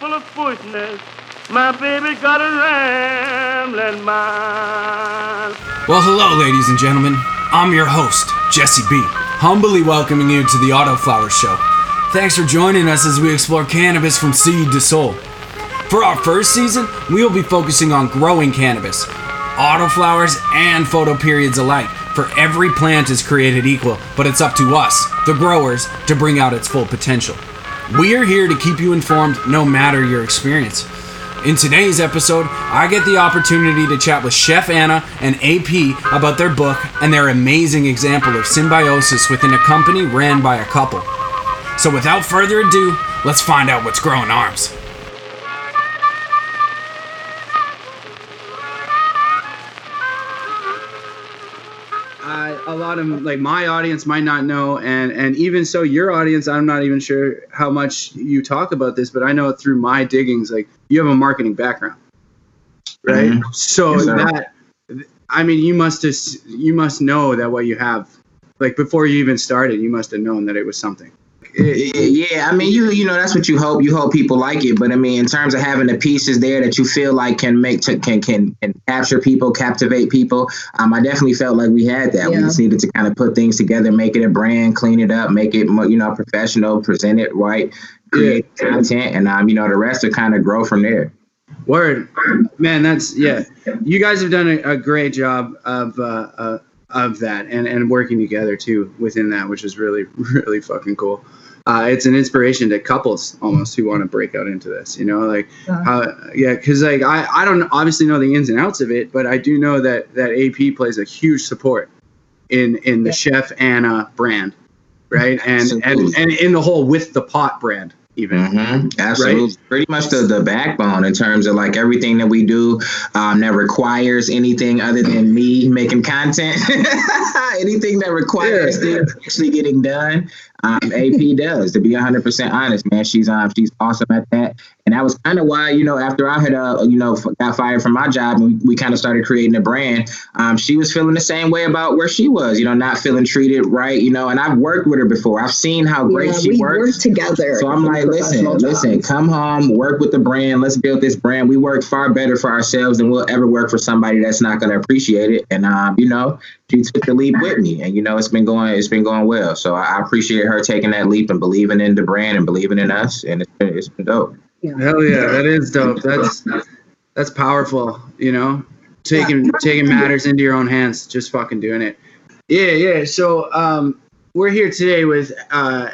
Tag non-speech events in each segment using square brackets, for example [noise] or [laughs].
full of foolishness. My baby got a rambling mind. Well, hello, ladies and gentlemen. I'm your host, Jesse B. Humbly welcoming you to the Autoflower Show. Thanks for joining us as we explore cannabis from seed to soul. For our first season, we will be focusing on growing cannabis, autoflowers, and photoperiods alike. For every plant is created equal, but it's up to us, the growers, to bring out its full potential. We are here to keep you informed no matter your experience. In today's episode, I get the opportunity to chat with Chef Anna and AP about their book and their amazing example of symbiosis within a company ran by a couple. So without further ado, let's find out what's growing arms. Lot of like my audience might not know and and even so your audience i'm not even sure how much you talk about this but i know through my diggings like you have a marketing background. Right? Mhm. so Yes, that i mean you must just you must know that what you have like before you even started you must have known that it was something Yeah, I mean, you you know that's what you hope. You hope people like it, but I mean, in terms of having the pieces there that you feel like can make to, can can can capture people, captivate people, um, I definitely felt like we had that. We just needed to kind of put things together, make it a brand, clean it up, make it mo- you know professional, present it right, create content, and um, you know the rest will kind of grow from there. Word, man. That's yeah. You guys have done a, a great job of uh, uh, of that and and working together too within that, which is really [laughs] really fucking cool. Uh, it's an inspiration to couples almost who want to break out into this. You know, like Yeah. how yeah, because like I I don't obviously know the ins and outs of it, but I do know that that AP plays a huge support in in the Yeah. Chef Anna brand, right? And and Absolutely. and in the whole with the pot brand even. hmm Absolutely. Pretty much the, the backbone in terms of like everything that we do um, that requires anything other than me making content. [laughs] anything that requires Yeah. things actually getting done. Um, AP does. To be 100% honest, man, she's um she's awesome at that, and that was kind of why you know after I had uh you know got fired from my job and we, we kind of started creating a brand, um she was feeling the same way about where she was, you know, not feeling treated right, you know, and I've worked with her before. I've seen how great Yeah, she we works. work together. So I'm like, listen, listen, come home, work with the brand. Let's build this brand. We work far better for ourselves than we'll ever work for somebody that's not going to appreciate it. And um, you know, she took the leap with me, and you know, it's been going, it's been going well. So I, I appreciate her taking that leap and believing in the brand and believing in us, and it's been, it's been dope. Hell yeah, that is dope. That's that's powerful. You know, taking taking matters into your own hands, just fucking doing it. Yeah, yeah. So um, we're here today with uh,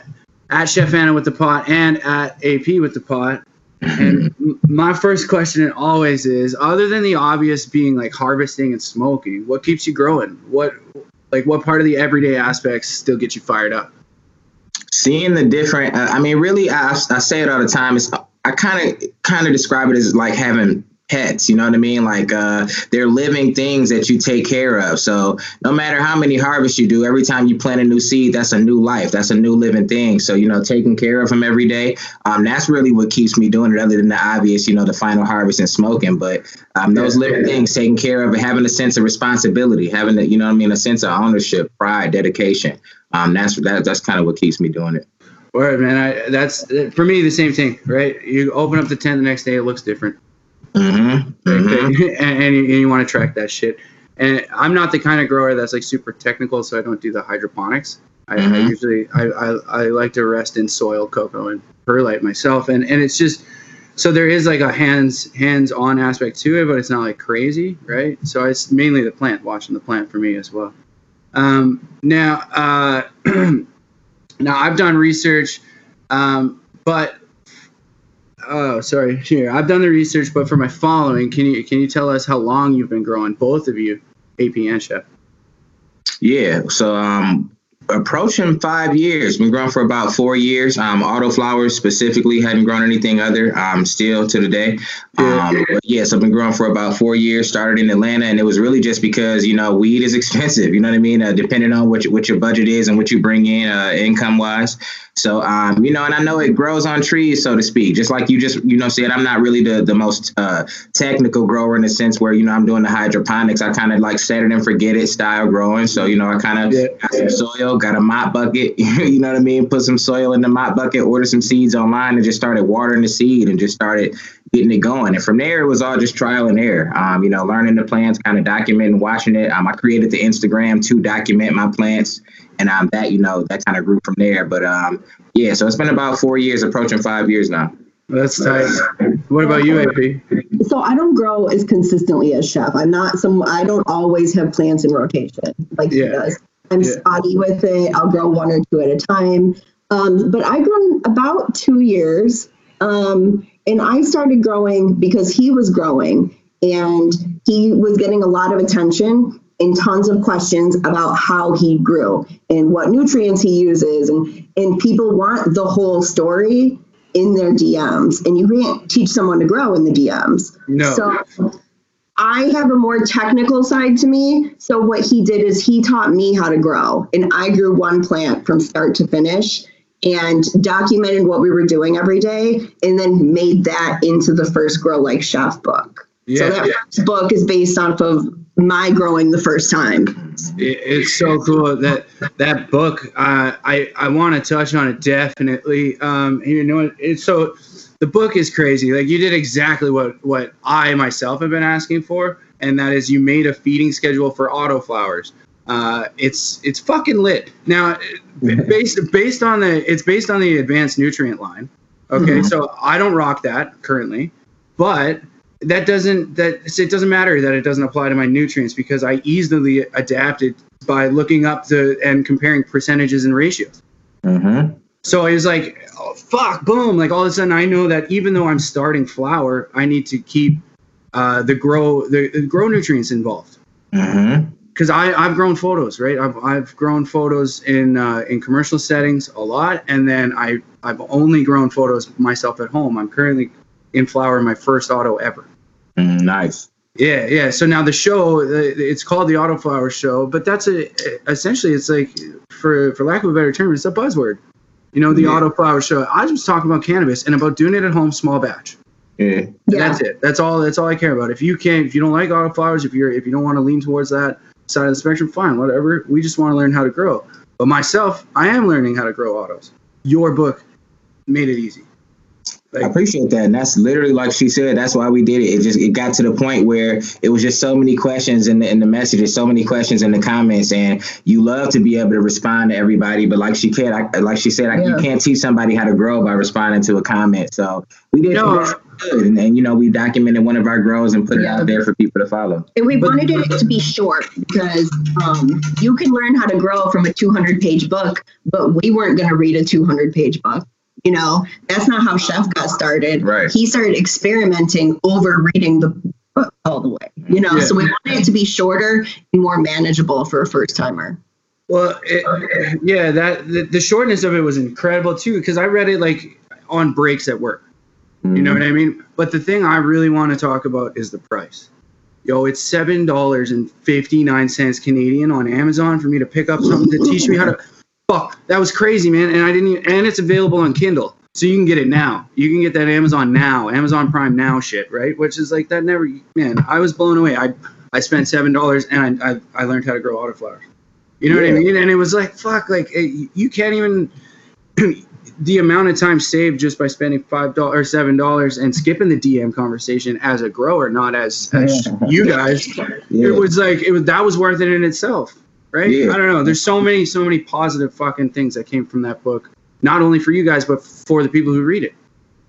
at Chef Anna with the pot and at AP with the pot. And my first question always is, other than the obvious being like harvesting and smoking, what keeps you growing? What like what part of the everyday aspects still get you fired up? seeing the different uh, i mean really I, I say it all the time it's i kind of kind of describe it as like having pets you know what i mean like uh they're living things that you take care of so no matter how many harvests you do every time you plant a new seed that's a new life that's a new living thing so you know taking care of them every day um that's really what keeps me doing it other than the obvious you know the final harvest and smoking but um those living things taking care of having a sense of responsibility having the you know what i mean a sense of ownership pride dedication um, that's that, that's kind of what keeps me doing it. Word, man. I, that's for me the same thing, right? You open up the tent the next day, it looks different. Mm-hmm. [laughs] and, and you, and you want to track that shit. And I'm not the kind of grower that's like super technical, so I don't do the hydroponics. I, I Mhm. usually I, I, I like to rest in soil, coco, and perlite myself, and and it's just so there is like a hands hands on aspect to it, but it's not like crazy, right? So it's mainly the plant, watching the plant for me as well. Um, now, uh, [clears throat] now I've done research, um, but oh, sorry. [laughs] Here, I've done the research, but for my following, can you can you tell us how long you've been growing, both of you, AP and Chef? Yeah. So um, approaching five years. Been growing for about four years. Um, auto flowers specifically hadn't grown anything other. Um, still to the day. Um, but yes, I've been growing for about four years. Started in Atlanta, and it was really just because you know weed is [laughs] expensive. You know what I mean? Uh, depending on what your, what your budget is and what you bring in uh, income wise. So, um, you know, and I know it grows on trees, so to speak. Just like you just, you know, said, I'm not really the the most uh, technical grower in the sense where, you know, I'm doing the hydroponics. I kind of like set it and forget it style growing. So, you know, I kind of Yeah. got some soil, got a mop bucket. [laughs] you know what I mean? Put some soil in the mop bucket, order some seeds online, and just started watering the seed and just started getting it going. And from there, it was all just trial and error. Um, you know, learning the plants, kind of documenting, watching it. Um, I created the Instagram to document my plants, and um, that you know that kind of grew from there. But um, yeah, so it's been about four years, approaching five years now. That's tight. What about you, AP? So I don't grow as consistently as Chef. I'm not some. I don't always have plants in rotation like he does. I'm Yeah. spotty with it. I'll grow one or two at a time. Um, but I've grown about two years, um, and I started growing because he was growing, and he was getting a lot of attention and tons of questions about how he grew and what nutrients he uses, and and people want the whole story in their DMs, and you can't teach someone to grow in the DMs. No. So I have a more technical side to me. So what he did is he taught me how to grow, and I grew one plant from start to finish and documented what we were doing every day, and then made that into the first Grow Like Chef book. Yeah. So that first book is based off of my growing the first time. It's so cool that that book. Uh, I I want to touch on it definitely. Um, you know, it's so the book is crazy. Like you did exactly what what I myself have been asking for, and that is you made a feeding schedule for autoflowers. Uh, it's it's fucking lit. Now, based based on the it's based on the advanced nutrient line. Okay, so I don't rock that currently, but that doesn't that it doesn't matter that it doesn't apply to my nutrients because I easily adapted by looking up the and comparing percentages and ratios. Mm-hmm. So I was like, oh, fuck, boom. Like all of a sudden I know that even though I'm starting flower, I need to keep uh, the grow the, the grow nutrients involved. Mm-hmm. Because I I've grown photos, right? I've, I've grown photos in uh, in commercial settings a lot, and then I I've only grown photos myself at home. I'm currently in flower my first auto ever. Mm, nice. Yeah, yeah. So now the show, it's called the auto flower Show, but that's a essentially it's like for for lack of a better term, it's a buzzword. You know, the Yeah. Autoflower Show. I just talk about cannabis and about doing it at home, small batch. Yeah. Yeah. That's it. That's all. That's all I care about. If you can't, if you don't like autoflowers, if you're if you don't want to lean towards that side of the spectrum, fine, whatever. We just want to learn how to grow. But myself, I am learning how to grow autos. Your book made it easy. I appreciate that. And that's literally like she said, that's why we did it. It just it got to the point where it was just so many questions in the in the messages, so many questions in the comments, and you love to be able to respond to everybody. But like she can, I, like she said, I, you can't teach somebody how to grow by responding to a comment. So we did, No. good. And, and you know, we documented one of our grows and put it out there for people to follow. And we But- wanted it to be short because um, you can learn how to grow from a 200 page book, but we weren't going to read a 200 page book. You know, that's not how Chef got started. Right. He started experimenting over reading the book all the way. You know, Yeah. so we wanted it to be shorter and more manageable for a first timer. Well, it, yeah, that the, the shortness of it was incredible too because I read it like on breaks at work. You know mm. what I mean? But the thing I really want to talk about is the price. Yo, it's seven dollars and fifty nine cents Canadian on Amazon for me to pick up something to teach me how to. Fuck, that was crazy, man. And I didn't. Even, and it's available on Kindle, so you can get it now. You can get that Amazon now, Amazon Prime now shit, right? Which is like that never. Man, I was blown away. I I spent seven dollars and I, I I learned how to grow autoflowers. You know what I mean? And it was like, fuck, like it, you can't even [clears throat] the amount of time saved just by spending five dollars or seven dollars and skipping the DM conversation as a grower, not as, as [laughs] you guys. Yeah. It was like it was that was worth it in itself, right? Yeah. I don't know. There's so many, so many positive fucking things that came from that book, not only for you guys but for the people who read it.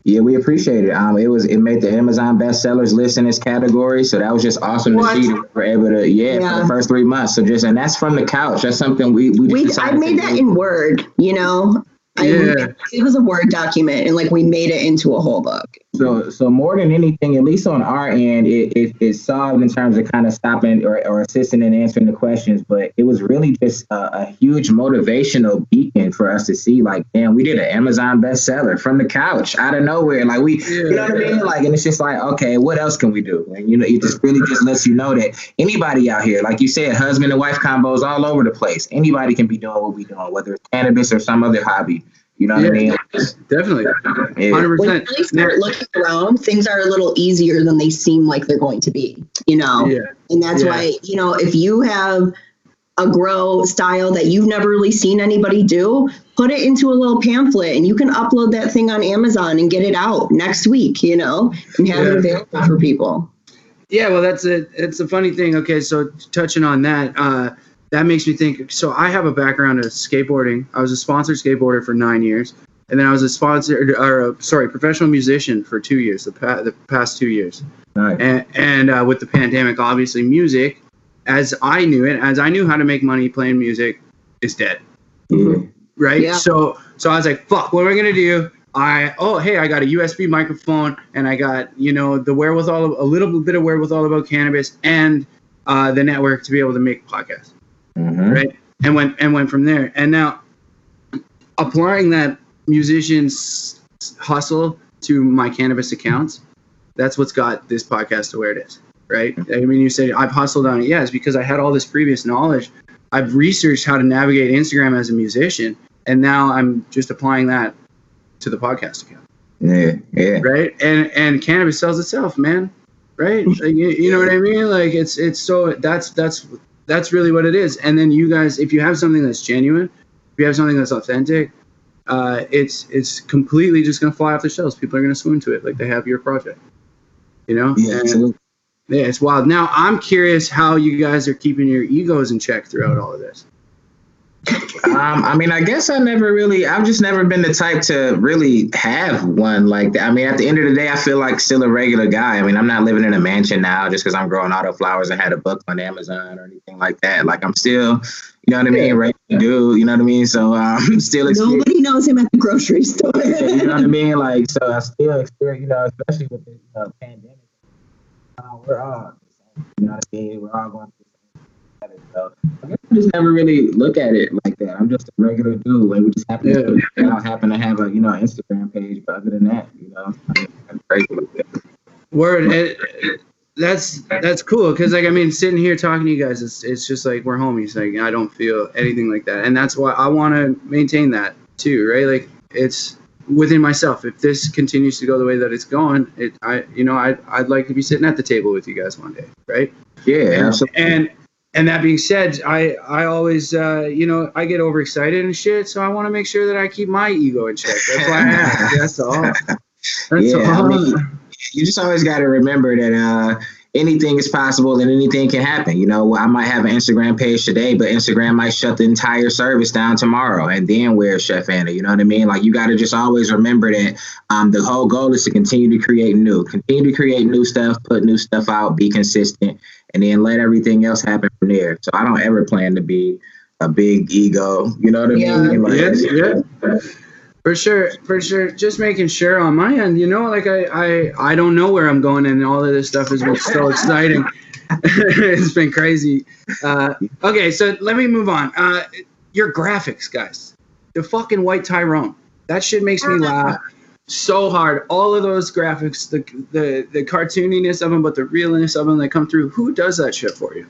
Yeah, we appreciate it. Um, it was it made the Amazon bestsellers list in this category, so that was just awesome What? to see that we're able to yeah, for the first three months. So just and that's from the couch. That's something we we, just We I made to that do. in Word, you know. I, Yeah. It was a Word document and like we made it into a whole book. So, so more than anything, at least on our end, it, it, it's solved in terms of kind of stopping or, or assisting in answering the questions. But it was really just a, a huge motivational beacon for us to see, like, damn, we did an Amazon bestseller from the couch out of nowhere. Like we, you know what I mean? Like, and it's just like, okay, what else can we do? And you know, it just really just lets you know that anybody out here, like you said, husband and wife combos all over the place. Anybody can be doing what we're doing, whether it's cannabis or some other hobby. You know what Yeah. I mean? Definitely, Yeah. hundred When you really start looking around, things are a little easier than they seem like they're going to be. You know, Yeah, and that's Yeah. why you know if you have a grow style that you've never really seen anybody do, put it into a little pamphlet, and you can upload that thing on Amazon and get it out next week. You know, and have Yeah. it available for people. yeah. Well, that's it. It's a funny thing. Okay, so touching on that, uh, that makes me think. So I have a background of skateboarding. I was a sponsored skateboarder for nine years, and then I was a sponsored, or uh, sorry, professional musician for two years. The pa- the past two years. Right. and, and uh, with the pandemic, obviously, music, as I knew it, as I knew how to make money playing music, is dead. Yeah. Right. Yeah. So, so I was like, "Fuck, what am I gonna do?" I oh hey, I got a USB microphone, and I got you know the wherewithal, of, a little bit of wherewithal about cannabis, and uh, the network to be able to make podcasts Mhm. right? And went and went from there. And now applying that musician's hustle to my cannabis accounts, that's what's got this podcast to where it is, right? I mean, you said I've hustled on it. Yes, because I had all this previous knowledge. I've researched how to navigate Instagram as a musician, and now I'm just applying that to the podcast account Yeah. Yeah. right? And and cannabis sells itself, man, right? Like, you, you know what I mean? Like it's it's so that's that's that's really what it is. And then you guys, if you have something that's genuine, if you have something that's authentic, uh, it's it's completely just gonna fly off the shelves. People are gonna swoon to it, like they have your project. You know? Yeah. And- Absolutely. yeah, it's wild. Now I'm curious how you guys are keeping your egos in check throughout all of this. Um, I mean, I guess I never really, I've just never been the type to really have one like that. I mean, at the end of the day, I feel like still a regular guy. I mean, I'm not living in a mansion now just because I'm growing auto flowers and had a book on Amazon or anything like that. Like, I'm still, you know what I mean, regular dude, you know what I mean? So, um, [laughs] still Nobody knows him at the grocery store. you know what I mean? [laughs] Like, so I still experience, you know, especially with the know, pandemic, uh, we're all, you know what I mean? We're all going through the same thing. So I just never really look at it like that. I'm just a regular dude. Like we just happen to, I don't happen to have a, you know, Instagram page, but other than that, you know, I'm crazy like that. Word. It, that's that's cool because like I mean, sitting here talking to you guys, it's it's just like we're homies. Like I don't feel anything like that, and that's why I want to maintain that too, right? Like it's within myself. If this continues to go the way that it's going, it I you know I I'd like to be sitting at the table with you guys one day, right? Yeah, absolutely. And and that being said, I I always uh, you know I get overexcited and shit, so I want to make sure that I keep my ego in check. That's why I [laughs] ask. That's all. That's Yeah, I mean, you just always got to remember that uh, anything is possible and anything can happen. You know, I might have an Instagram page today, but Instagram might shut the entire service down tomorrow, and then where's Chef Anna? You know what I mean? Like you got to just always remember that um, the whole goal is to continue to create new, continue to create new stuff, put new stuff out, be consistent, and then let everything else happen from there. So I don't ever plan to be a big ego. You know what I Yeah. mean? Like, Yes, yeah. For sure, for sure. Just making sure on my end, you know, like I, I, I don't know where I'm going, and all of this stuff been so exciting. [laughs] it's been crazy. Uh, okay, so let me move on. Uh, your graphics, guys. The fucking white Tyrone. That shit makes me laugh so hard. All of those graphics, the the the cartooniness of them, but the realness of them that come through. Who does that shit for you?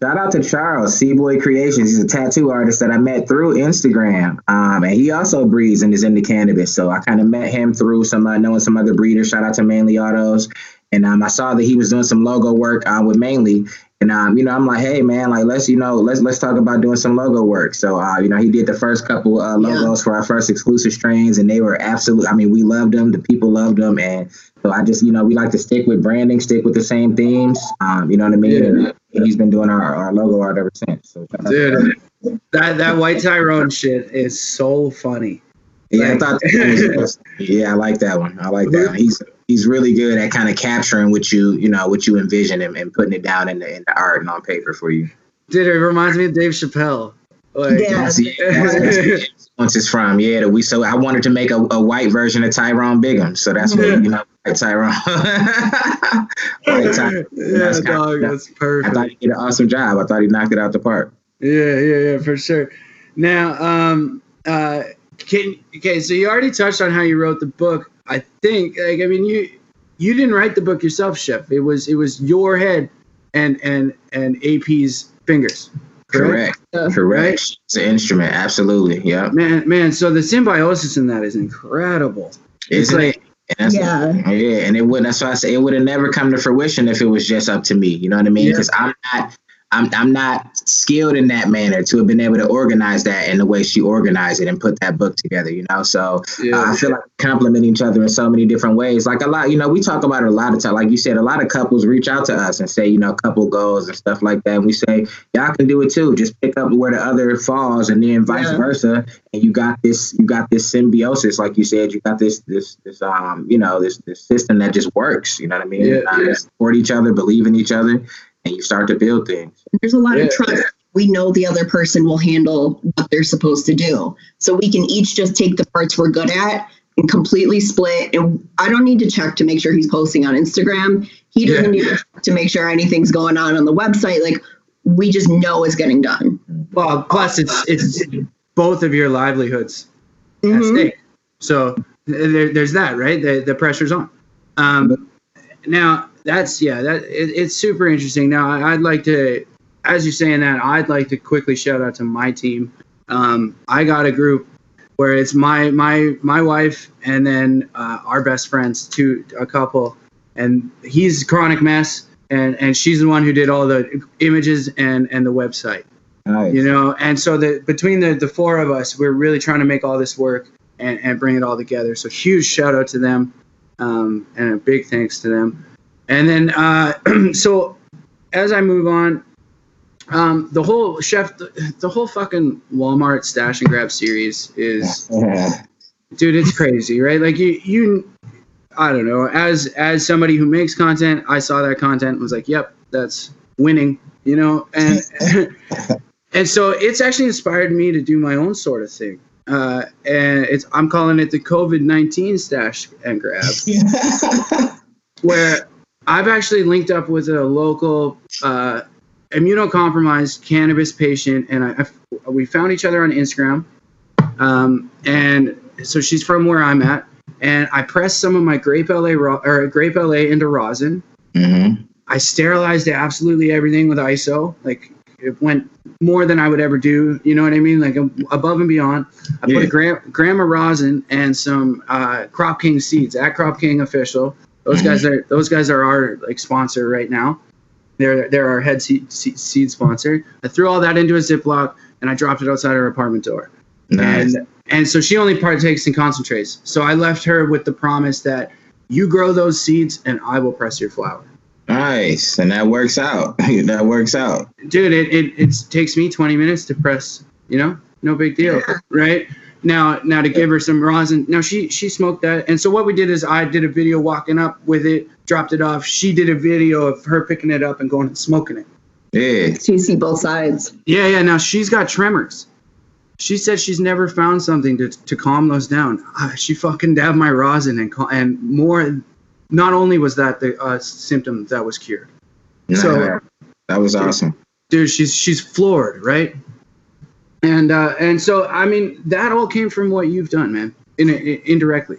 Shout out to Charles, C-Boy Creations. He's a tattoo artist that I met through Instagram. Um, and he also breeds and is into cannabis. So I kind of met him through some uh, knowing some other breeders. Shout out to Mainly Autos. And um, I saw that he was doing some logo work uh, with Mainly. And um, you know, I'm like, hey man, like let's you know, let's let's talk about doing some logo work. So uh, you know, he did the first couple uh, logos for our first exclusive strains, and they were absolute. I mean, we loved them. The people loved them, and so I just you know, we like to stick with branding, stick with the same themes. Um, you know what I mean? Yeah. And, and he's been doing our, our logo art ever since. So shout out to him. Dude, that that white Tyrone shit is so funny. yeah, I Like- thought that was, [laughs] yeah, I like that one. I like that. One. He's he's really good at kind of capturing what you you know what you envision and, and putting it down in the, in the art and on paper for you. Dude, it reminds me of Dave Chappelle. Like, Yeah. That's, that's, that's where the [laughs] is from. Yeah, that we so I wanted to make a, a white version of Tyrone Biggums, so that's what Yeah. you know, white [laughs] Tyrone. [laughs] white Tyrone. yeah, That's kinda- dog, that's I perfect. thought he did an awesome job. I thought he knocked it out the park. Yeah, yeah, yeah, for sure. Now, um, uh, can okay, so you already touched on how you wrote the book. I think, like, I mean, you you didn't write the book yourself, Chef. It was it was your head and and and AP's fingers. Correct. Yeah. Correct. Uh, it's an instrument. Absolutely. Yeah. Man, man. So the symbiosis in that is incredible. It's Isn't like- it? And that's- Yeah. Yeah, and it wouldn't. That's why I say it would have never come to fruition if it was just up to me. You know what I mean? Yeah. Because I'm not, I'm, I'm not skilled in that manner to have been able to organize that in the way she organized it and put that book together. You know, so uh, I feel like we complement each other in so many different ways. Like a lot, you know, we talk about it a lot of time. Like you said, a lot of couples reach out to us and say, you know, couple goals and stuff like that. And we say, y'all can do it too. Just pick up where the other falls, and then vice Yeah. versa. And you got this, you got this symbiosis, like you said. You got this, this, this, um, you know, this, this system that just works. You know what I mean? Yeah, Uh, yeah. Support each other, believe in each other, and you start to build things. There's a lot Yeah. of trust. We know the other person will handle what they're supposed to do. So we can each just take the parts we're good at and completely split. And I don't need to check to make sure he's posting on Instagram. He doesn't Yeah. need to, check to make sure anything's going on on the website. Like we just know it's getting done. Well, plus it's it's both of your livelihoods at Mhm. stake. So there, there's that, right? The the pressure's on. Um, now that's yeah, that it, it's super interesting. Now I- I'd like to, as you're saying that, I'd like to quickly shout out to my team. Um, I got a group where it's my my my wife and then uh, our best friends, two a couple, and he's chronic mess, and and she's the one who did all the images and and the website Nice. you know and so the between the the four of us we're really trying to make all this work and and bring it all together so huge shout out to them um, and a big thanks to them and then uh, [clears throat] so as i move on um, the whole chef the, the whole fucking walmart stash and grab series is [laughs] dude it's crazy right? Like you you i don't know as as somebody who makes content i saw that content and was like yep that's winning you know? And [laughs] and so it's actually inspired me to do my own sort of thing. Uh, and it's i'm calling it the covid-19 stash and grab. [laughs] Where i've actually linked up with a local uh, immunocompromised cannabis patient and I, I we found each other on instagram um, and so she's from where i'm at and i pressed some of my grape la ro- or grape la into rosin Mhm. I sterilized absolutely everything with ISO. Like it went more than I would ever do. You know what I mean? Like above and beyond. I put Yeah. a gram, gram of rosin and some uh, Crop King seeds at Crop King official. Those guys mm-hmm. are those guys are our like sponsor right now. They're they're our head seed, seed, seed sponsor. I threw all that into a Ziploc and I dropped it outside her apartment door. Nice. And and so she only partakes in concentrates. So I left her with the promise that you grow those seeds and I will press your flower. Nice. And that works out. [laughs] that works out. dude it, it it takes me 20 minutes to press you know no big deal right now now to give her some rosin now she she smoked that. And so what we did is i did a video walking up with it dropped it off. She did a video of her picking it up and going and smoking it. Yeah. So you see both sides. yeah yeah. Now she's got tremors. She said she's never found something to, to calm those down. Ah, she fucking dabbed my rosin and cal- and more not only was that the uh, symptom that was cured. So- that was awesome. dude she's she's floored right and uh and so i mean that all came from what you've done man in, in indirectly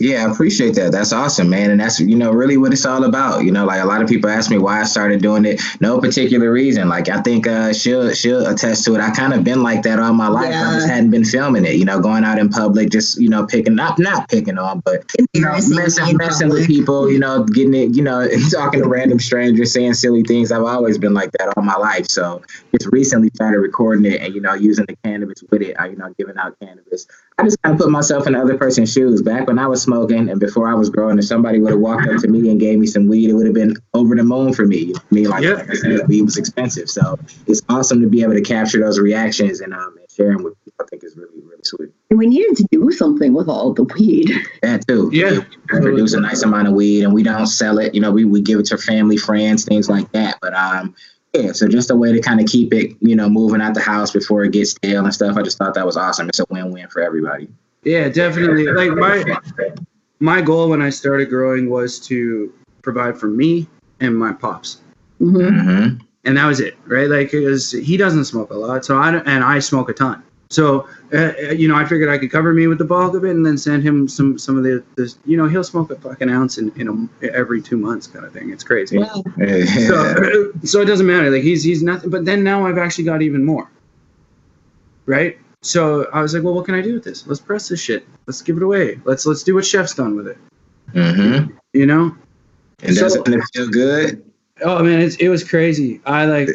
Yeah, I appreciate that. That's awesome, man. And that's, you know, really what it's all about. You know, like a lot of people ask me why I started doing it. No particular reason. Like I think uh she'll she'll attest to it. I kind of been like that all my life. I just hadn't been filming it, you know, going out in public, just, you know, picking not not picking on, but you know, messing, messing with people, you know, getting it, you know, [laughs] talking to random strangers, saying silly things. I've always been like that all my life. So just recently started recording it and, you know, using the cannabis with it, I, you know, giving out cannabis. I just kind of put myself in the other person's shoes. Back when I was smoking and before I was growing, if somebody would have walked up to me and gave me some weed, it would have been over the moon for me. You know what I mean, like, Yeah. like I said, weed was expensive. So it's awesome to be able to capture those reactions and, um, and share them with people. I think is really, really sweet. And we needed to do something with all the weed. [laughs] That too. Yeah. We produce a nice amount of weed and we don't sell it. You know, we, we give it to family, friends, things like that. But um yeah, so just a way to kind of keep it, you know, moving out the house before it gets stale and stuff. I just thought that was awesome. It's a win win for everybody. Yeah definitely like my my goal when i started growing was to provide for me and my pops hmm Mm-hmm. and that was it right like because he doesn't smoke a lot so i don't, and i smoke a ton So, uh, you know, I figured I could cover me with the bulk of it, and then send him some some of the, this. You know, he'll smoke a fucking ounce in, in a, every two months, kind of thing. It's crazy. Wow. So, so it doesn't matter. Like he's he's nothing. But then now I've actually got even more. Right. So I was like, well, what can I do with this? Let's press this shit. Let's give it away. Let's let's do what Chef's done with it. mm-hmm. You know. And So- doesn't it feel good? Oh man, it's, it was crazy. I like.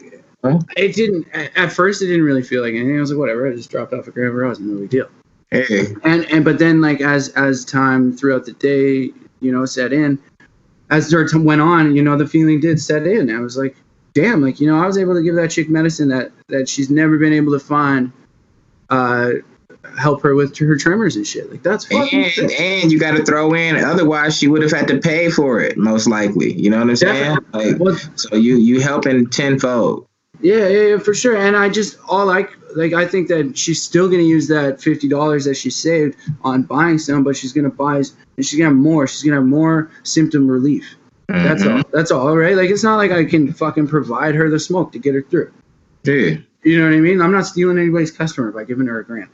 Huh? It didn't at first. It didn't really feel like anything. I was like, whatever. I just dropped off a Grand Rose, no big deal. Hey, And and but then like as as time throughout the day, you know, set in, as the time went on, you know, the feeling did set in. I was like, damn, like you know, I was able to give that chick medicine that that she's never been able to find, uh, help her with her tremors and shit. Like that's fucking and, and you got to throw in. Otherwise, she would have had to pay for it, most likely. You know what I'm saying? Like, Well, so you you helping tenfold. Yeah, yeah, yeah, for sure. And I just all like like I think that she's still gonna use that fifty dollars that she saved on buying some, but she's gonna buy and she's gonna have more. She's gonna have more symptom relief. That's Mhm. all. That's all, right? Like it's not like I can fucking provide her the smoke to get her through. Yeah, You know what I mean? I'm not stealing anybody's customer by giving her a grant.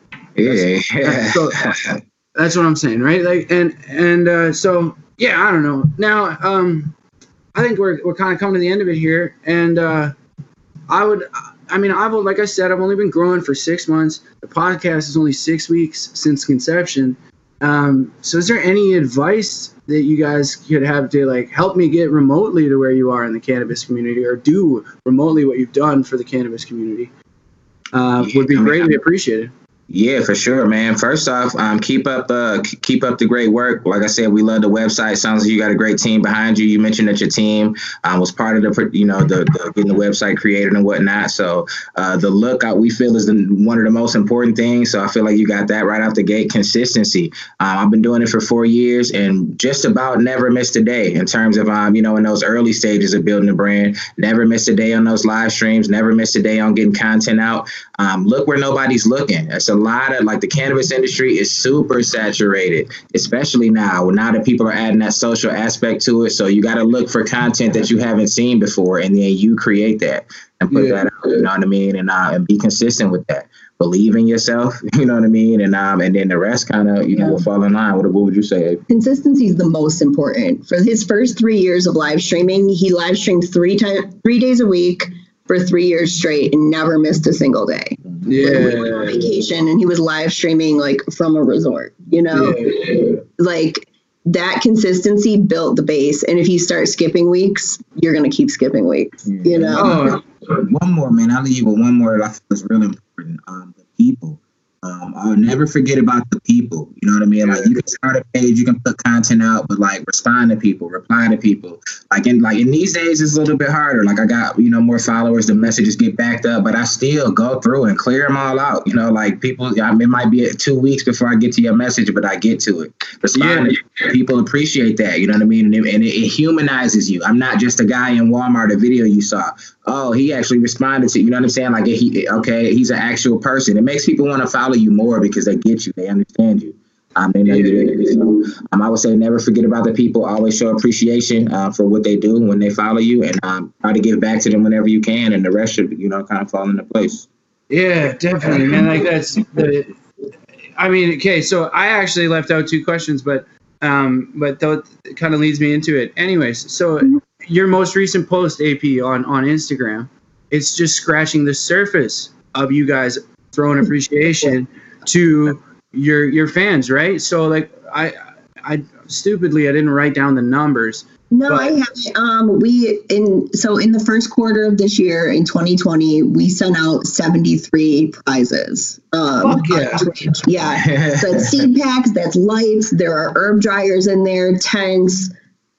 yeah. So- That's what I'm saying, right? Like and and uh, so yeah, I don't know. Now, um, I think we're we're kind of coming to the end of it here, and uh, I would, I mean, I've like I said, I've only been growing for six months. The podcast is only six weeks since conception. Um, so, is there any advice that you guys could have to like help me get remotely to where you are in the cannabis community, or do remotely what you've done for the cannabis community? Uh, would be greatly appreciated. Yeah, for sure, man. First off, um, keep up, uh, keep up the great work. Like I said, we love the website. Sounds like you got a great team behind you. You mentioned that your team um, was part of the, you know, the, the getting the website created and whatnot. So uh, the look out we feel is the, one of the most important things. So I feel like you got that right out the gate. Consistency. Um, I've been doing it for four years and just about never missed a day in terms of, um, you know, in those early stages of building a brand. Never missed a day on those live streams. Never missed a day on getting content out. Um, look where nobody's looking. It's a lot of like the cannabis industry is super saturated, especially now. Now that people are adding that social aspect to it, so you got to look for content that you haven't seen before, and then you create that and put Yeah. that out. You know what I mean? And uh, and be consistent with that. Believe in yourself. [laughs] You know what I mean? And um and then the rest kind of you know will fall in line. What, what would you say? Consistency is the most important. For his first three years of live streaming, he live streamed three times, three days a week for three years straight, and never missed a single day. Like, we went on Yeah. vacation, and he was live streaming like from a resort. You know, like that consistency built the base. And if you start skipping weeks, you're gonna keep skipping weeks. You know. Oh, One more, man. I'll leave you with one more that I feel is really important. Um, the people. Um, I'll never forget about the people. You know what I mean? Like you can start a page, you can put content out, but like respond to people, reply to people. Like in like in these days, it's a little bit harder. Like I got you know more followers, the messages get backed up, but I still go through and clear them all out. You know, like people, I mean, it might be two weeks before I get to your message, but I get to it. Respond. to people appreciate that. You know what I mean? And, it, and it, it humanizes you. I'm not just a guy in Walmart. A video you saw. Oh, he actually responded to. You know what I'm saying? Like he okay, he's an actual person. It makes people want to follow you more because they get you. They understand you. Um, they know you. So, um, I would say never forget about the people. Always show appreciation uh, for what they do when they follow you, and um, try to give back to them whenever you can, and the rest should you know kind of fall into place. Yeah, definitely, man. Like that's the. I mean, okay, so I actually left out two questions, but um, but that kind of leads me into it. Anyways, so your most recent post, AP, on on Instagram, it's just scratching the surface of you guys throwing appreciation to your your fans, right? So like I I stupidly I didn't write down the numbers. No, But- I have it. Um, we in so in the first quarter of this year in 2020, we sent out 73 prizes. Um, yeah. yeah. So that's seed packs, that's lights. There are herb dryers in there, tents,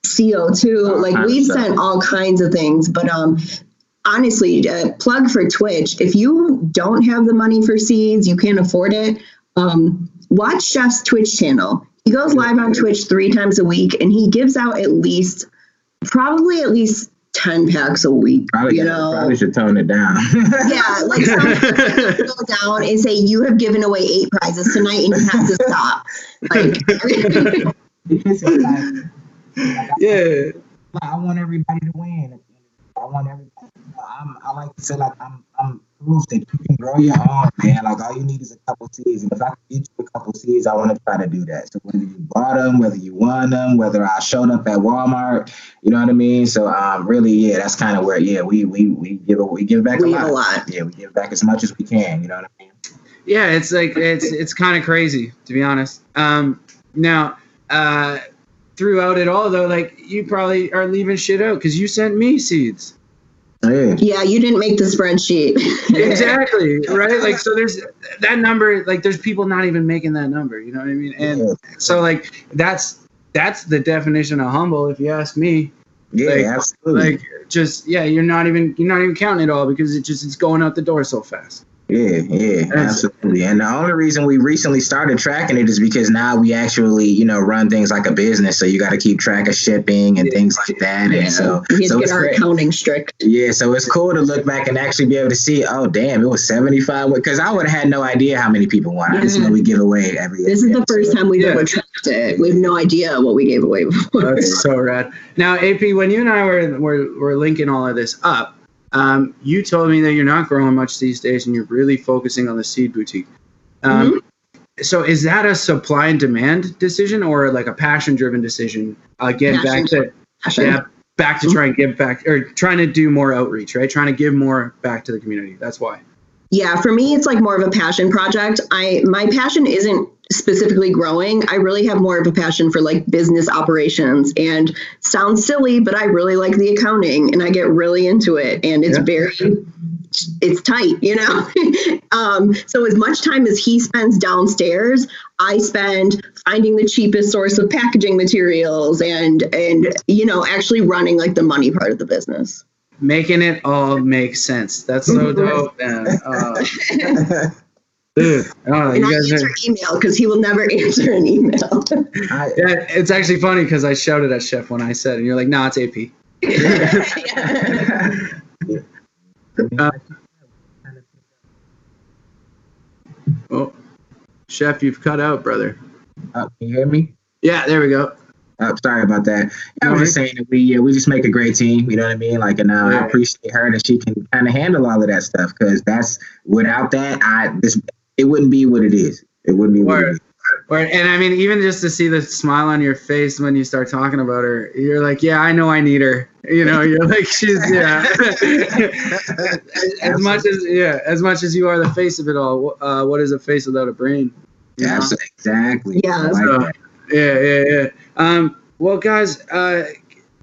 CO2. All like we've sent all kinds of things, but um. Honestly, uh, plug for Twitch. If you don't have the money for seeds, you can't afford it. Um, watch Chef's Twitch channel. He goes live on Twitch three times a week, and he gives out at least, probably at least ten packs a week. Probably, you know, probably should tone it down. yeah, like some [laughs] go down and say you have given away eight prizes tonight, and you have to stop. Like, [laughs] like, Yeah. I want everybody to win. I want everybody. I'm, I like to feel like I'm I'm proof that you can grow your own, man. Like all you need is a couple seeds, and if I can get you a couple seeds, I want to try to do that. So whether you bought them, whether you won them, whether I showed up at Walmart, you know what I mean. So um, really, yeah, that's kind of where yeah we we we give we give back We a lot. a lot. Yeah, we give back as much as we can. You know what I mean. Yeah, it's like it's it's kind of crazy to be honest. Um, now, uh, throughout it all though, like you probably are leaving shit out because you sent me seeds. Yeah. Yeah, you didn't make the spreadsheet. [laughs] Exactly right. Like so, there's that number. Like there's people not even making that number. You know what I mean? And Yeah. so like that's that's the definition of humble, if you ask me. Yeah, Like- absolutely. Like just yeah, you're not even you're not even counting it all because it just it's going out the door so fast. Yeah, yeah, absolutely. And the only reason we recently started tracking it is because now we actually, you know, run things like a business. So you got to keep track of shipping and things like that. And so, we so to it's get our great. accounting strict. Yeah, so it's cool to look back and actually be able to see, oh, damn, it was 75. Because I would have had no idea how many people won. I just know we give away every This is the first time we've Yeah. ever tracked it. We have no idea what we gave away before. That's so rad. Now, AP, when you and I were were, were linking all of this up, um, you told me that you're not growing much these days and you're really focusing on the seed boutique. Um, So, is that a supply and demand decision or like a passion driven decision? Again, back to Passion. yeah, back to try and give back or trying to do more outreach, right? Trying to give more back to the community. That's why. Yeah, for me, it's like more of a passion project. I my passion isn't specifically growing. I really have more of a passion for like business operations. And sounds silly, but I really like the accounting, and I get really into it. And it's Yeah. very, it's tight, you know. [laughs] um, so as much time as he spends downstairs, I spend finding the cheapest source of packaging materials and and you know actually running like the money part of the business. Making it all make sense. That's so [laughs] dope. Man. [laughs] Uh, dude, oh, And you I guys answer are. email because he will never [laughs] answer an email. I, Yeah, it's actually funny because I shouted at Chef when I said, and you're like, "Nah, it's AP." Uh, Oh, Chef, you've cut out, brother. uh, can you hear me? Yeah, there we go. Uh, sorry about that. Yeah, I was just saying that we yeah we just make a great team. You know what I mean? Like, and uh, Yeah. I appreciate her that she can kind of handle all of that stuff because that's without that I this it wouldn't be what it is. It wouldn't be what it Word. Or, and I mean, even just to see the smile on your face when you start talking about her, you're like, "Yeah, I know I need her." You know, you're like, "She's yeah." as, [laughs] as much as yeah, as much as you are the face of it all, uh, what is a face without a brain? You know? Absolutely, exactly. Yeah, like so- that. Yeah, yeah, yeah. Um, well, guys, uh,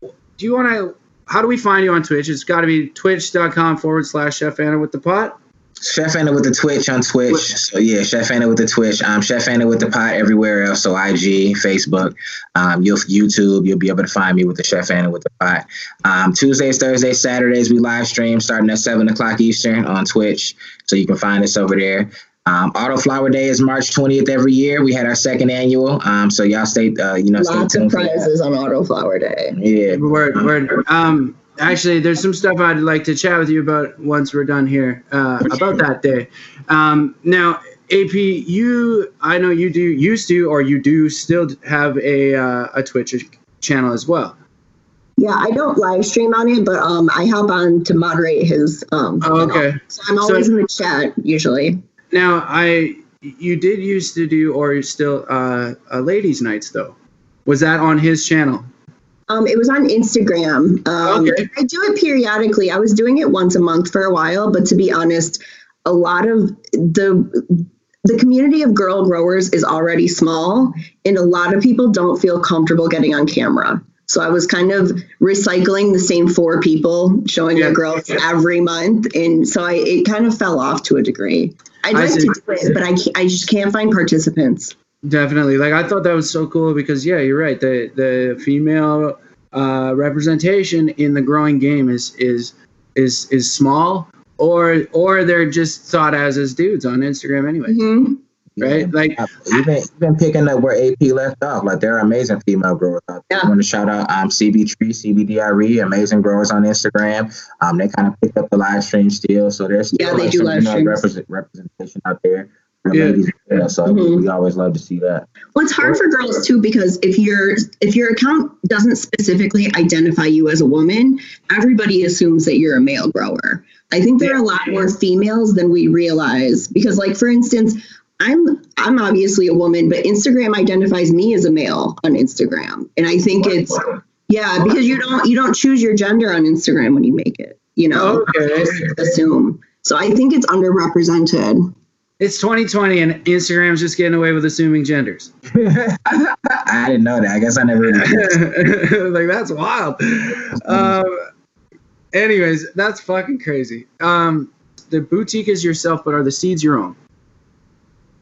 do you want to? How do we find you on Twitch? It's got to be twitch.com forward slash Chef Anna with the pot. Chef Anna with the Twitch on Twitch. So yeah, Chef Anna with the Twitch. Um, Chef Anna with the pot everywhere else. So IG, Facebook, um, you'll YouTube. You'll be able to find me with the Chef Anna with the pot. Um, Tuesdays, Thursdays, Saturdays we live stream starting at seven o'clock Eastern on Twitch. So you can find us over there. Um, Autoflower Day is March 20th every year. We had our second annual. Um, so y'all stay, uh, you know, Lots stay of tuned for that. prizes on Auto Flower Day. Yeah. Word, word. Um, actually, there's some stuff I'd like to chat with you about once we're done here uh, about that day. Um, now, AP, you, I know you do used to, or you do still have a uh, a Twitch channel as well. Yeah, I don't live stream on it, but um, I help on to moderate his. Um, Oh, channel. okay. So I'm always in the chat usually. Now, I you did used to do, or you still uh, uh, ladies' nights though. Was that on his channel? Um, it was on Instagram. Um, Okay. I do it periodically. I was doing it once a month for a while, but to be honest, a lot of the the community of girl growers is already small, and a lot of people don't feel comfortable getting on camera. So I was kind of recycling the same four people showing their growth every month, and so I it kind of fell off to a degree. I'd like to do it, but I I just can't find participants. Definitely. Like I thought that was so cool because yeah, you're right. The the female uh, representation in the growing game is is is is small, or or they're just thought as as dudes on Instagram anyway, Mhm. Right? Like you've been picking up where AP left off. Like there are amazing female growers out there. Yeah. I want to shout out um, CB Tree, CBDRE, amazing growers on Instagram. Um, they kind of picked up the live stream still, so there's still Yeah, they like, do some, live you know, represent, representation out there. Yeah. well. So Mhm. we always love to see that. Well, it's hard for girls too because if your if your account doesn't specifically identify you as a woman, everybody assumes that you're a male grower. I think there are a lot more females than we realize because, like for instance, I'm I'm obviously a woman, but Instagram identifies me as a male on Instagram, and I think it's yeah because you don't you don't choose your gender on Instagram when you make it. You know, Okay. assume. So I think it's underrepresented. It's 2020 and Instagram's just getting away with assuming genders. [laughs] I didn't know that. I guess I never really. [laughs] like that's wild. Um, anyways, that's fucking crazy. Um, the boutique is yourself, but are the seeds your own?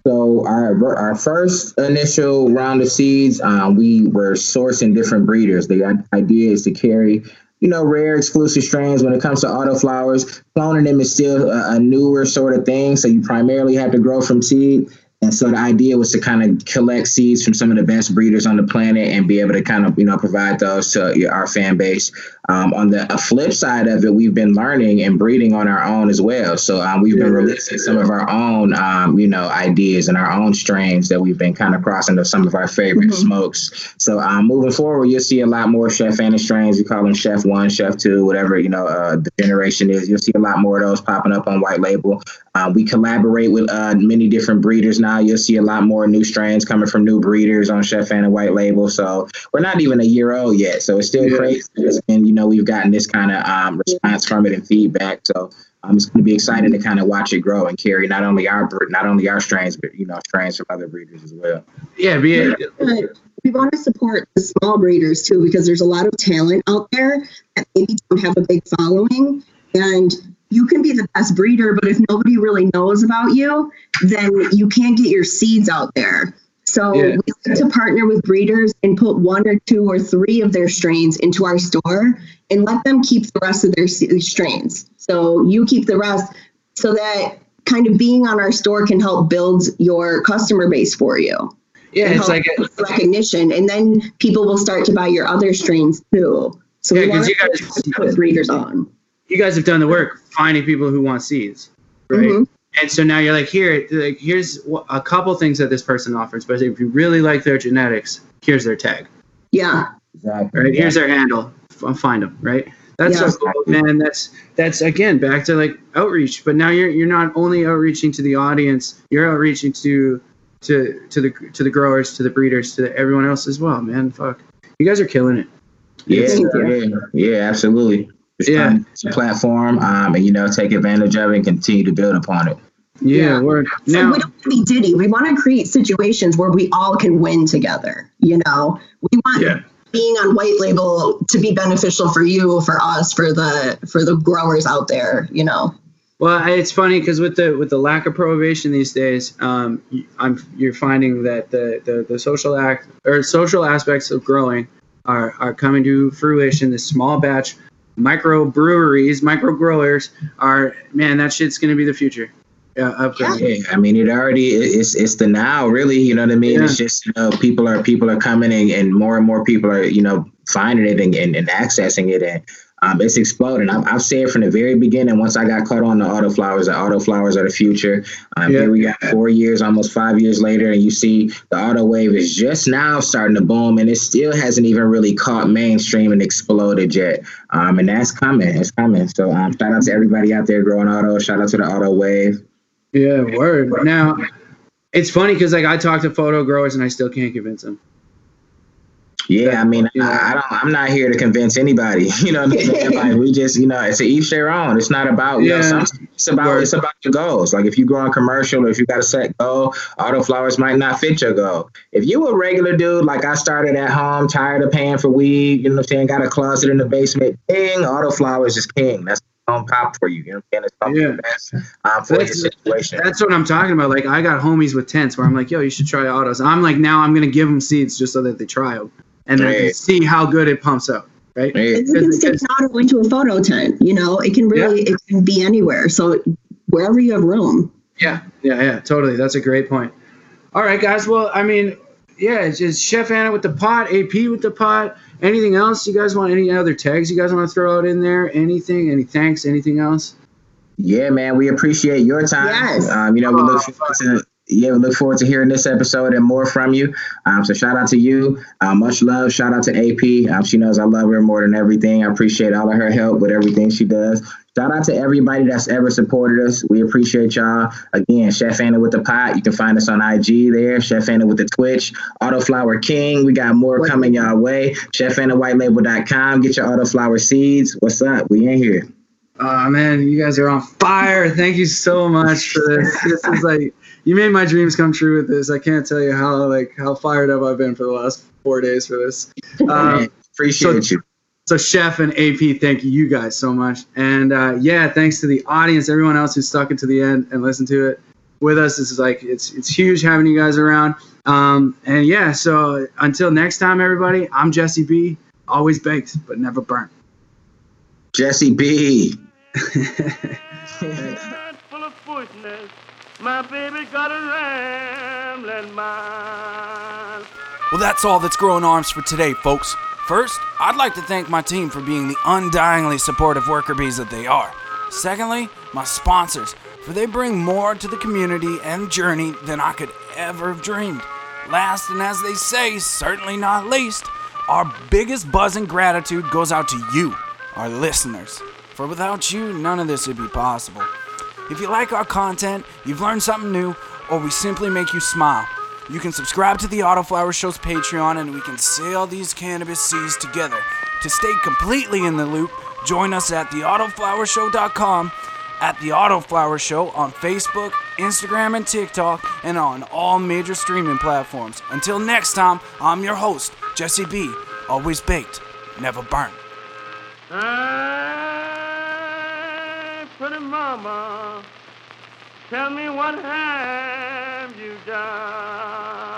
So our our first initial round of seeds, um, we were sourcing different breeders. The idea is to carry, you know, rare exclusive strains. When it comes to autoflowers, cloning them is still a, a newer sort of thing. So you primarily have to grow from seed. And so the idea was to kind of collect seeds from some of the best breeders on the planet and be able to kind of, you know, provide those to our fan base. Um, on the flip side of it, we've been learning and breeding on our own as well. So um, we've been releasing some of our own, um, you know, ideas and our own strains that we've been kind of crossing to some of our favorite Mhm. smokes. So um, moving forward, you'll see a lot more Chef Anna strains. We call them Chef One, Chef Two, whatever you know uh, the generation is. You'll see a lot more of those popping up on White Label. Uh, we collaborate with uh, many different breeders now. You'll see a lot more new strains coming from new breeders on Chef Anna White Label. So we're not even a year old yet. So it's still Yeah. crazy. And you know we've gotten this kind of um, response from it and feedback. So um, it's going to be exciting to kind of watch it grow and carry not only our not only our strains, but you know strains from other breeders as well. Yeah, be it. But we want to support the small breeders too because there's a lot of talent out there that maybe don't have a big following and you can be the best breeder but if nobody really knows about you then you can't get your seeds out there so Yeah. we like to partner with breeders and put one or two or three of their strains into our store and let them keep the rest of their strains so you keep the rest so that kind of being on our store can help build your customer base for you Yeah, it's like a, recognition, and then people will start to buy your other strains too. So Yeah, we want you to guys- put breeders on. You guys have done the work finding people who want seeds, right? Mhm. And so now you're like, here, like, here's a couple things that this person offers. But if you really like their genetics, here's their tag, Yeah, Exactly. right? Here's their handle. Find them, right? That's Yeah. so cool, man. That's that's again back to like outreach. But now you're you're not only outreaching to the audience, you're outreaching to to to the to the growers, to the breeders, to the, everyone else as well, man. Fuck, you guys are killing it. Yeah, yeah, yeah, absolutely. Just Yeah. trying to use the platform, um, and you know, take advantage of it and continue to build upon it. Yeah, Yeah. word. so Now, we don't want to be Diddy. We want to create situations where we all can win together. You know, we want Yeah. being on white label to be beneficial for you, for us, for the for the growers out there. You know. Well, it's funny because with the with the lack of prohibition these days, um, y- I'm you're finding that the, the, the social act or social aspects of growing are, are coming to fruition. The small batch micro breweries, micro growers are man, that shit's gonna be the future. Yeah, upcoming. Yeah, I mean, it already it's it's the now, really. You know what I mean? Yeah. It's just you know, people are people are coming and, and more and more people are you know finding it and, and, and accessing it and. Um, it's exploding. I've, I've said from the very beginning, once I got caught on the auto flowers, the auto flowers are the future. Um, Yeah. Here we got four years, almost five years later, and you see the auto wave is just now starting to boom, and it still hasn't even really caught mainstream and exploded yet. Um, and that's coming. It's coming. So um, shout out to everybody out there growing auto. Shout out to the auto wave. Yeah, word. Now, it's funny because like I talk to photo growers and I still can't convince them. Yeah, I mean, I, I don't. I'm not here to convince anybody. [laughs] You know, what I mean? like we just, you know, it's a each their own. It's not about, you know, Yeah. it's about, it's about your goals. Like if you grow on commercial or if you got a set goal, autoflowers might not fit your goal. If you a regular dude, like I started at home, tired of paying for weed, you know what I'm saying, got a closet in the basement, ding, autoflowers is king. That's on pop for you. You know what I'm saying? It's Yeah. the best um, for your situation. That's what I'm talking about. Like I got homies with tents where I'm like, yo, you should try autos. I'm like, now I'm gonna give them seeds just so that they try them, and then I Right. see how good it pumps up. Right? Yeah. And you can stick an auto into a photo tent. You know, it can really it can be anywhere. So wherever you have room. Yeah, yeah, yeah, totally. That's a great point. All right, guys. Well, I mean, yeah, it's just Chef Anna with the pot, AP with the pot. Anything else you guys want? Any other tags you guys want to throw out in there? Anything? Any thanks? Anything else? Yeah, man, we appreciate your time. Yes. Um, you know, we look forward to yeah, we look forward to hearing this episode and more from you. Um, so shout out to you. Uh, much love. Shout out to AP. Um, she knows I love her more than everything. I appreciate all of her help with everything she does. Shout out to everybody that's ever supported us. We appreciate y'all. Again, Chef Anna with the pot. You can find us on IG there. Chef Anna with the Twitch. Autoflower King. We got more coming y'all way. Chef Anna ChefAnnaWhiteLabel.com. Get your autoflower seeds. What's up? We in here. Oh man, you guys are on fire. Thank you so much for this. This is like you made my dreams come true with this. I can't tell you how like how fired up I've been for the last four days for this. Um, [laughs] appreciate so- you. so Chef and AP, thank you guys so much. And uh, yeah, thanks to the audience, everyone else who stuck it to the end and listened to it with us. This is like it's it's huge having you guys around. Um, and yeah, so until next time, everybody, I'm Jesse Bee. Always baked, but never burnt. Jesse Bee. [laughs] Head full of foolishness. My baby got a rambling mind. Well, that's all that's growing arms for today, folks. First, I'd like to thank my team for being the undyingly supportive worker bees that they are. Secondly, my sponsors, for they bring more to the community and journey than I could ever have dreamed. Last, and as they say, certainly not least, our biggest buzz and gratitude goes out to you, our listeners. For without you, none of this would be possible. If you like our content, you've learned something new, or we simply make you smile, you can subscribe to the Autoflower Show's Patreon and we can sail these cannabis seas together. To stay completely in the loop, join us at theautoflowershow.com, at The Autoflower Show on Facebook, Instagram, and TikTok, and on all major streaming platforms. Until next time, I'm your host, Jesse Bee. Always baked, never burnt. Ah. Mama, tell me what have you done?